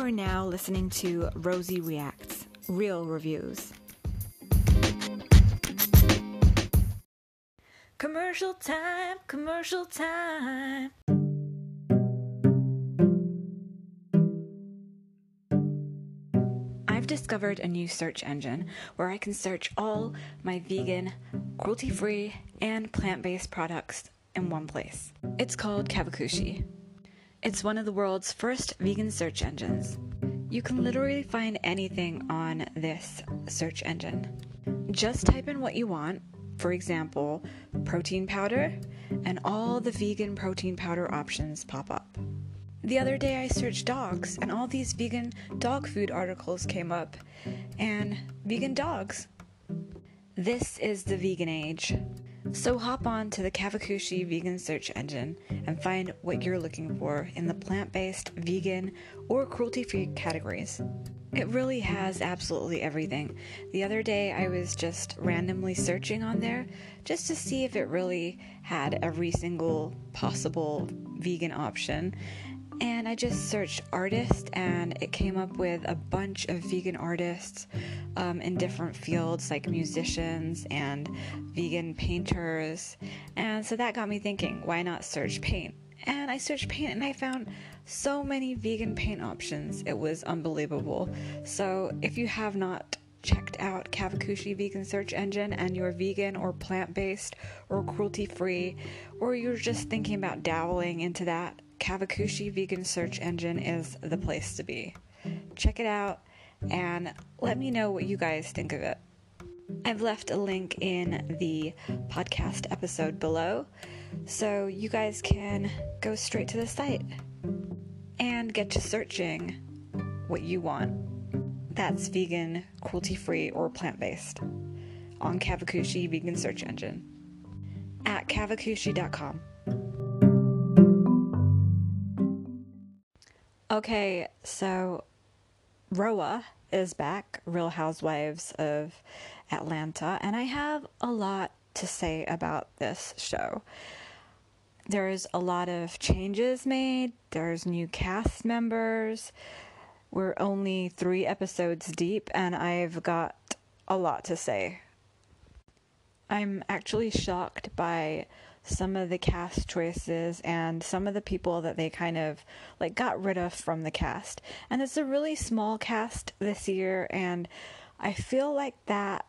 are now listening to Rosie Reacts, real reviews. Commercial time, commercial time. I've discovered a new search engine where I can search all my vegan, cruelty free, and plant based products in one place. It's called Cavacushi. It's one of the world's first vegan search engines. You can literally find anything on this search engine. Just type in what you want, for example, protein powder, and all the vegan protein powder options pop up. The other day I searched dogs, and all these vegan dog food articles came up, and vegan dogs. This is the vegan age. So hop on to the Cavacushi vegan search engine and find what you're looking for in the plant based, vegan, or cruelty free categories. It really has absolutely everything. The other day I was just randomly searching on there just to see if it really had every single possible vegan option, and I just searched artist, and it came up with a bunch of vegan artists um, in different fields, like musicians and vegan painters. And so that got me thinking, why not search paint? And I searched paint, and I found so many vegan paint options. It was unbelievable. So if you have not checked out Cavacushi Vegan Search Engine and you're vegan or plant based or cruelty free, or you're just thinking about dabbling into that, Cavacushi Vegan Search Engine is the place to be. Check it out and let me know what you guys think of it. I've left a link in the podcast episode below so you guys can go straight to the site and get to searching what you want. That's vegan, cruelty free, or plant based on Kavakushi Vegan Search Engine at cavacushi.com. Okay, so Roa is back, Real Housewives of Atlanta, and I have a lot to say about this show. There's a lot of changes made, there's new cast members. We're only three episodes deep, and I've got a lot to say. I'm actually shocked by some of the cast choices and some of the people that they kind of like got rid of from the cast. And it's a really small cast this year and I feel like that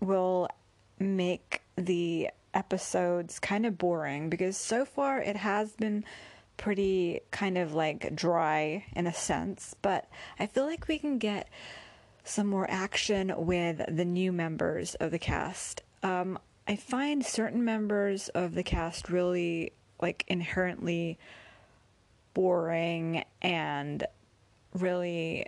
will make the episodes kind of boring because so far it has been pretty kind of like dry in a sense, but I feel like we can get some more action with the new members of the cast. Um, I find certain members of the cast really like inherently boring and really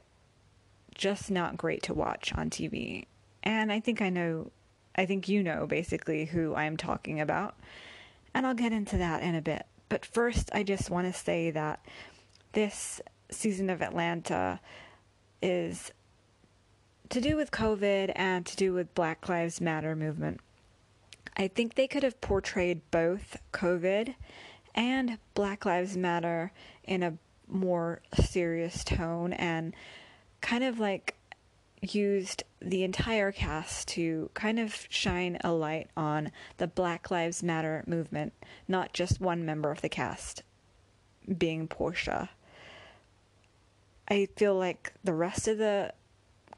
just not great to watch on TV. And I think I know, I think you know basically who I'm talking about. And I'll get into that in a bit. But first, I just want to say that this season of Atlanta is to do with COVID and to do with Black Lives Matter movement. I think they could have portrayed both COVID and Black Lives Matter in a more serious tone and kind of like used the entire cast to kind of shine a light on the Black Lives Matter movement, not just one member of the cast being Porsha. I feel like the rest of the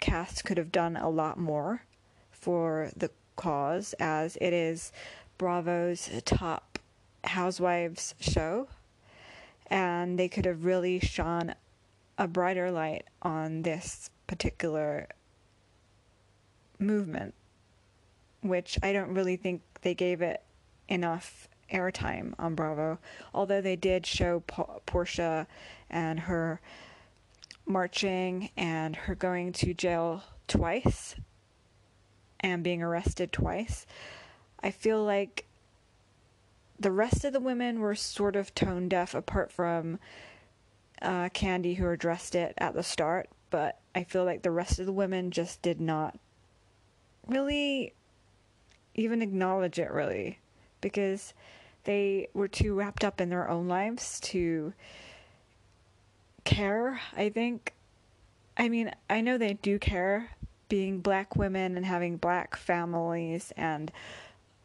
cast could have done a lot more for the cause as it is Bravo's top housewives show. And they could have really shone a brighter light on this particular movement which I don't really think they gave it enough airtime on Bravo. Although they did show Porsha and her marching and her going to jail twice and being arrested twice. I feel like the rest of the women were sort of tone deaf, apart from uh, Kandi, who addressed it at the start. But I feel like the rest of the women just did not really even acknowledge it, really, because they were too wrapped up in their own lives to care, I think. I mean, I know they do care being black women and having black families and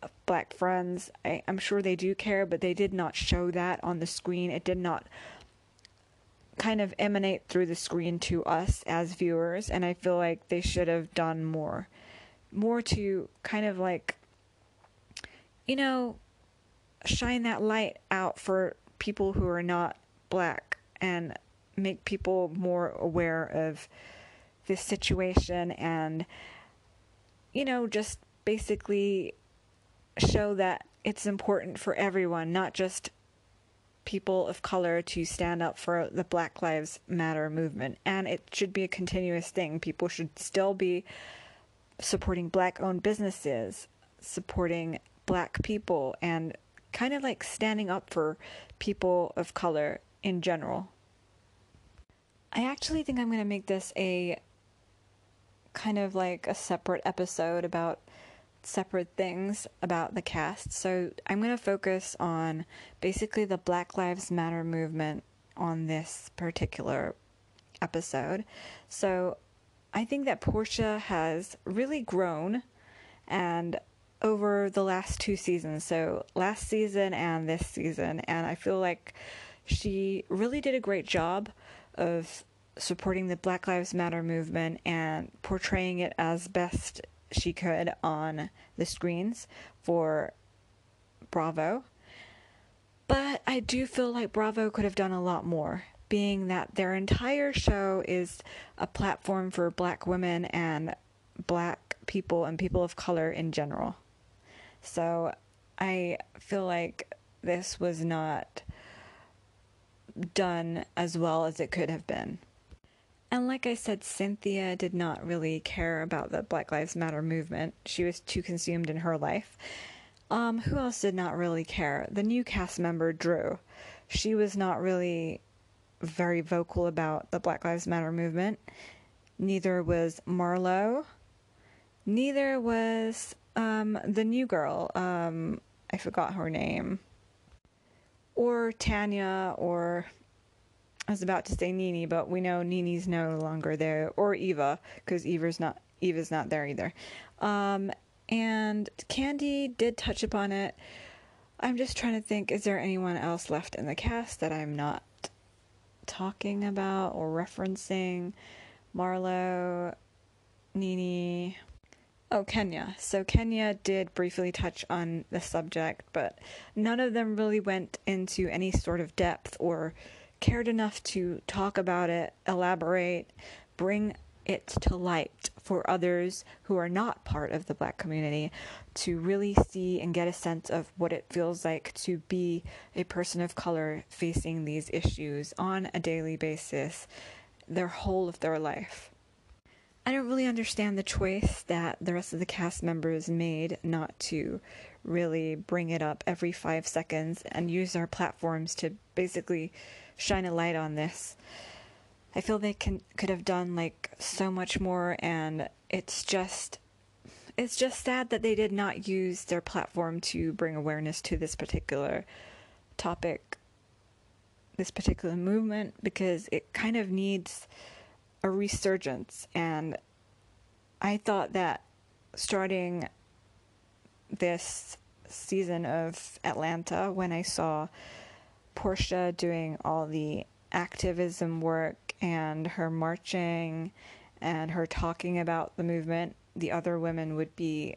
uh, black friends. I, I'm sure they do care, but they did not show that on the screen. It did not kind of emanate through the screen to us as viewers, and I feel like they should have done more. More to kind of like, you know, shine that light out for people who are not black and make people more aware of this situation and, you know, just basically show that it's important for everyone, not just people of color, to stand up for the Black Lives Matter movement. And it should be a continuous thing. People should still be supporting black owned businesses, supporting black people, and kind of like standing up for people of color in general. I actually think I'm going to make this a kind of like a separate episode about separate things about the cast. So I'm going to focus on basically the Black Lives Matter movement on this particular episode. So I think that Porsha has really grown and over the last two seasons. So last season and this season and I feel like she really did a great job of supporting the Black Lives Matter movement and portraying it as best she could on the screens for Bravo. But I do feel like Bravo could have done a lot more, being that their entire show is a platform for black women and black people and people of color in general. So I feel like this was not done as well as it could have been. And like I said, Cynthia did not really care about the Black Lives Matter movement. She was too consumed in her life. Um, who else did not really care? The new cast member, Drew. She was not really very vocal about the Black Lives Matter movement. Neither was Marlo. Neither was um, the new girl. Um, I forgot her name. Or Tanya, or I was about to say NeNe, but we know NeNe's no longer there, or Eva, because Eva's not Eva's not there either. Um, and Kandi did touch upon it. I'm just trying to think: is there anyone else left in the cast that I'm not talking about or referencing? Marlo, NeNe. Oh, Kenya. So Kenya did briefly touch on the subject, but none of them really went into any sort of depth or cared enough to talk about it, elaborate, bring it to light for others who are not part of the black community to really see and get a sense of what it feels like to be a person of color facing these issues on a daily basis, their whole of their life. I don't really understand the choice that the rest of the cast members made not to really bring it up every five seconds and use our platforms to basically shine a light on this. I feel they can could have done like so much more and it's just it's just sad that they did not use their platform to bring awareness to this particular topic this particular movement because it kind of needs a resurgence and I thought that starting this season of Atlanta when I saw Porsha doing all the activism work and her marching and her talking about the movement, the other women would be,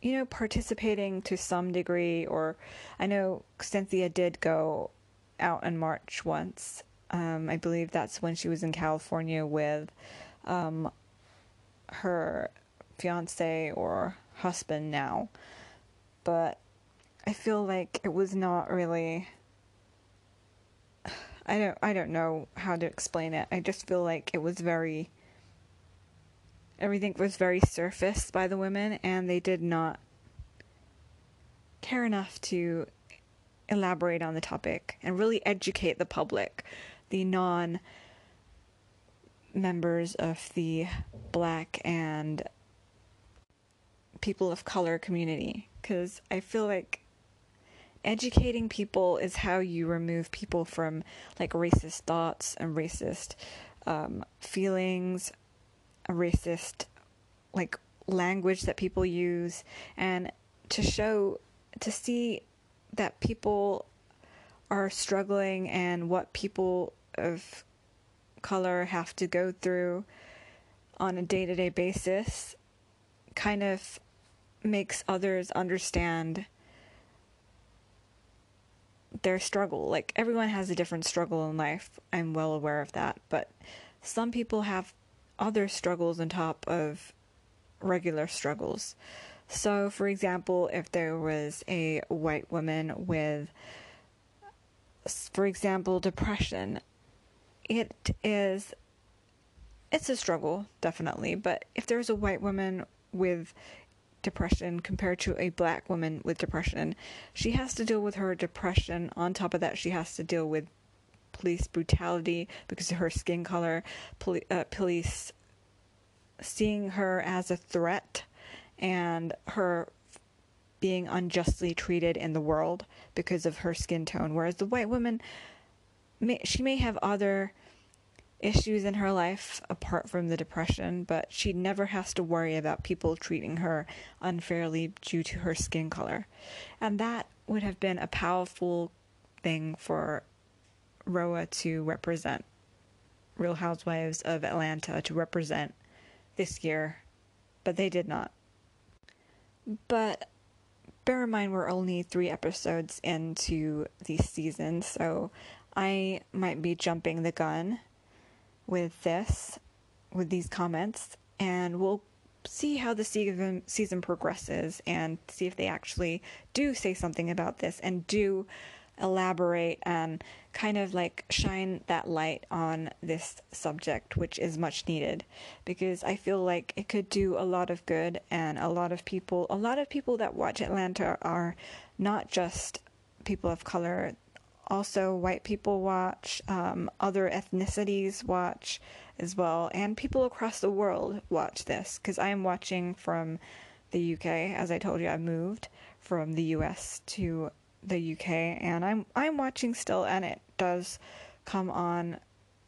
you know, participating to some degree. Or I know Cynthia did go out and march once. Um, I believe that's when she was in California with um, her fiance or husband now. But I feel like it was not really I don't I don't know how to explain it. I just feel like it was very everything was very surface by the women and they did not care enough to elaborate on the topic and really educate the public, the non members of the black and people of color community because I feel like educating people is how you remove people from like racist thoughts and racist um, feelings, racist like language that people use, and to show to see that people are struggling and what people of color have to go through on a day to day basis kind of makes others understand their struggle. Like everyone has a different struggle in life. I'm well aware of that. But some people have other struggles on top of regular struggles. So, for example, if there was a white woman with, for example, depression, it is, it's a struggle, definitely. But if there's a white woman with depression compared to a black woman with depression, she has to deal with her depression. On top of that, she has to deal with police brutality because of her skin color, poli- uh, police seeing her as a threat and her being unjustly treated in the world because of her skin tone. Whereas the white woman, may, she may have other issues in her life apart from the depression, but she never has to worry about people treating her unfairly due to her skin color. And that would have been a powerful thing for Roa to represent. Real Housewives of Atlanta to represent this year, but they did not. But bear in mind, we're only three episodes into the season, so I might be jumping the gun with this, with these comments, and we'll see how the season season progresses and see if they actually do say something about this and do elaborate and kind of like shine that light on this subject, which is much needed because I feel like it could do a lot of good. And a lot of people, a lot of people that watch Atlanta are not just people of color, also white people watch, um, other ethnicities watch as well, and people across the world watch this because I am watching from the UK. As I told you, I moved from the US to the UK, and I'm I'm watching still, and it does come on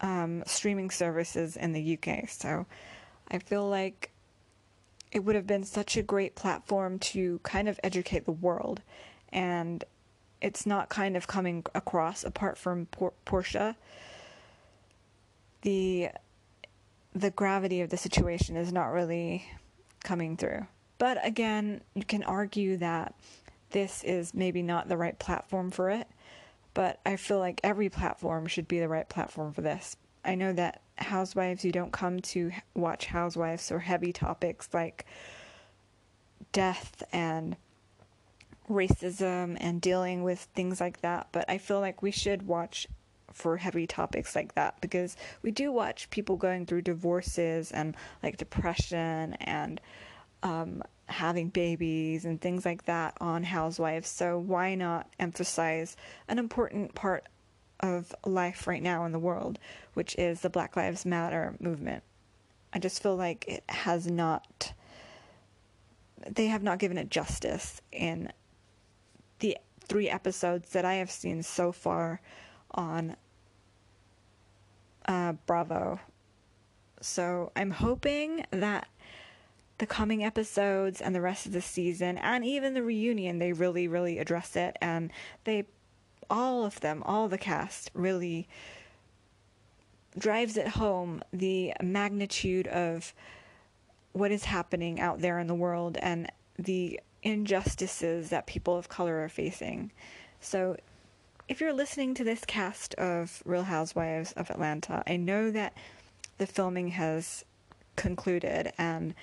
um, streaming services in the UK. So I feel like it would have been such a great platform to kind of educate the world, and it's not kind of coming across apart from Por- Porsha. The the gravity of the situation is not really coming through. But again, you can argue that this is maybe not the right platform for it, but I feel like every platform should be the right platform for this. I know that Housewives, you don't come to watch Housewives or heavy topics like death and racism and dealing with things like that, but I feel like we should watch for heavy topics like that because we do watch people going through divorces and like depression and um, having babies and things like that on housewives. So why not emphasize an important part of life right now in the world, which is the Black Lives Matter movement? I just feel like it has not they have not given it justice in three episodes that I have seen so far on uh, Bravo. So I'm hoping that the coming episodes and the rest of the season and even the reunion they really really address it and they all of them all the cast really drives it home the magnitude of what is happening out there in the world and the injustices that people of color are facing so if you're listening to this cast of Real Housewives of Atlanta, I know that the filming has concluded and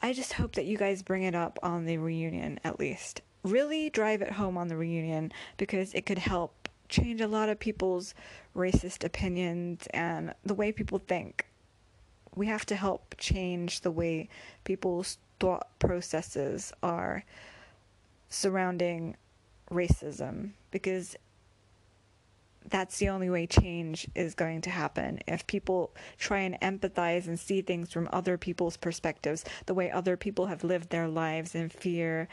I just hope that you guys bring it up on the reunion at least. Really drive it home on the reunion because it could help change a lot of people's racist opinions and the way people think. We have to help change the way people's thought processes are surrounding racism because that's the only way change is going to happen. If people try and empathize and see things from other people's perspectives, the way other people have lived their lives in fear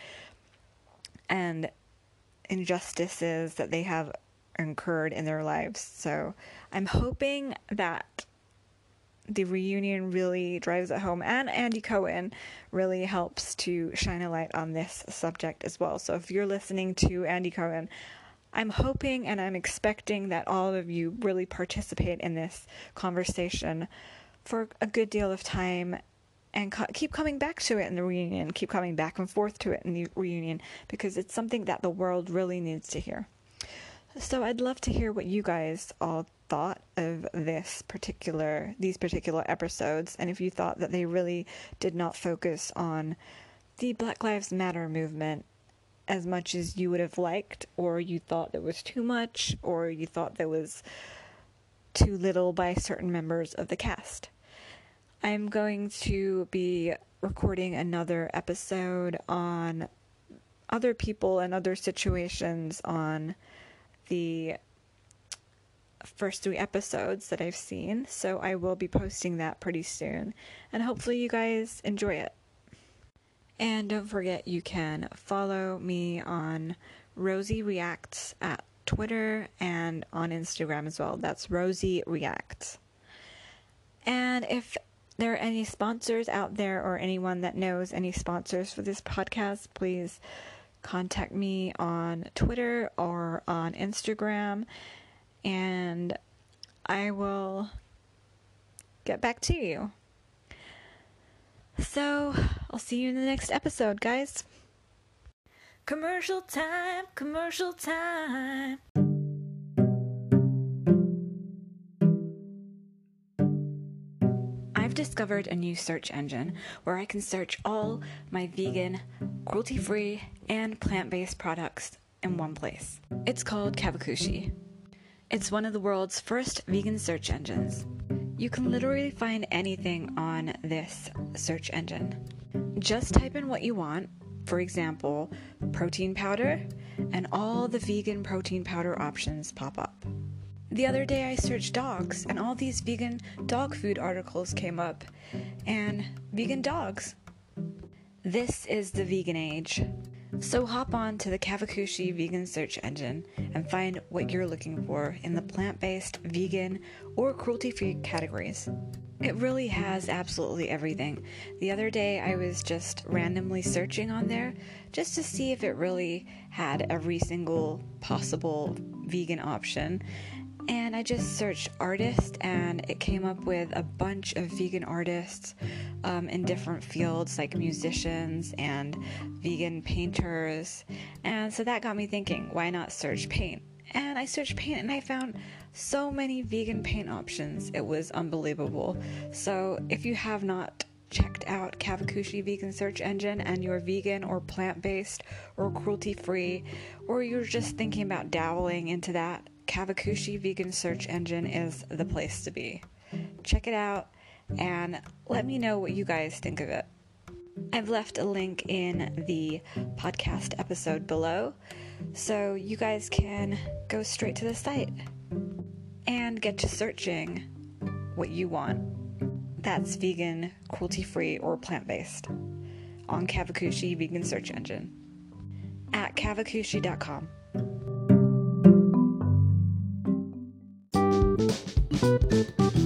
and injustices that they have incurred in their lives. So I'm hoping that the reunion really drives it home, and Andy Cohen really helps to shine a light on this subject as well. So if you're listening to Andy Cohen, I'm hoping and I'm expecting that all of you really participate in this conversation for a good deal of time and co- keep coming back to it in the reunion, keep coming back and forth to it in the reunion because it's something that the world really needs to hear. So I'd love to hear what you guys all thought of this particular these particular episodes and if you thought that they really did not focus on the Black Lives Matter movement as much as you would have liked or you thought there was too much or you thought there was too little by certain members of the cast. I'm going to be recording another episode on other people and other situations on the first three episodes that I've seen, so I will be posting that pretty soon, and hopefully you guys enjoy it. And don't forget, you can follow me on Rosie Reacts at Twitter and on Instagram as well. That's Rosie Reacts. And if there are any sponsors out there or anyone that knows any sponsors for this podcast, please contact me on Twitter or on Instagram and I will get back to you. So, I'll see you in the next episode, guys. Commercial time, commercial time. I've discovered a new search engine where I can search all my vegan, cruelty free, and plant based products in one place. It's called Kavakushi. It's one of the world's first vegan search engines. You can literally find anything on this search engine. Just type in what you want, for example, protein powder, and all the vegan protein powder options pop up. The other day I searched dogs, and all these vegan dog food articles came up, and vegan dogs. This is the vegan age. So hop on to the Cavacushi vegan search engine and find what you're looking for in the plant based, vegan, or cruelty free categories. It really has absolutely everything. The other day I was just randomly searching on there just to see if it really had every single possible vegan option, and I just searched artist and it came up with a bunch of vegan artists um, in different fields like musicians and vegan painters. And so that got me thinking, why not search paint? And I searched paint and I found so many vegan paint options. It was unbelievable. So if you have not checked out Cavacushi Vegan Search Engine and you're vegan or plant based or cruelty free, or you're just thinking about dabbling into that, Cavacushi Vegan Search Engine is the place to be. Check it out and let me know what you guys think of it. I've left a link in the podcast episode below so you guys can go straight to the site and get to searching what you want. That's vegan, cruelty free, or plant based on Cavacushi Vegan Search Engine at cavacushi.com. Thank you.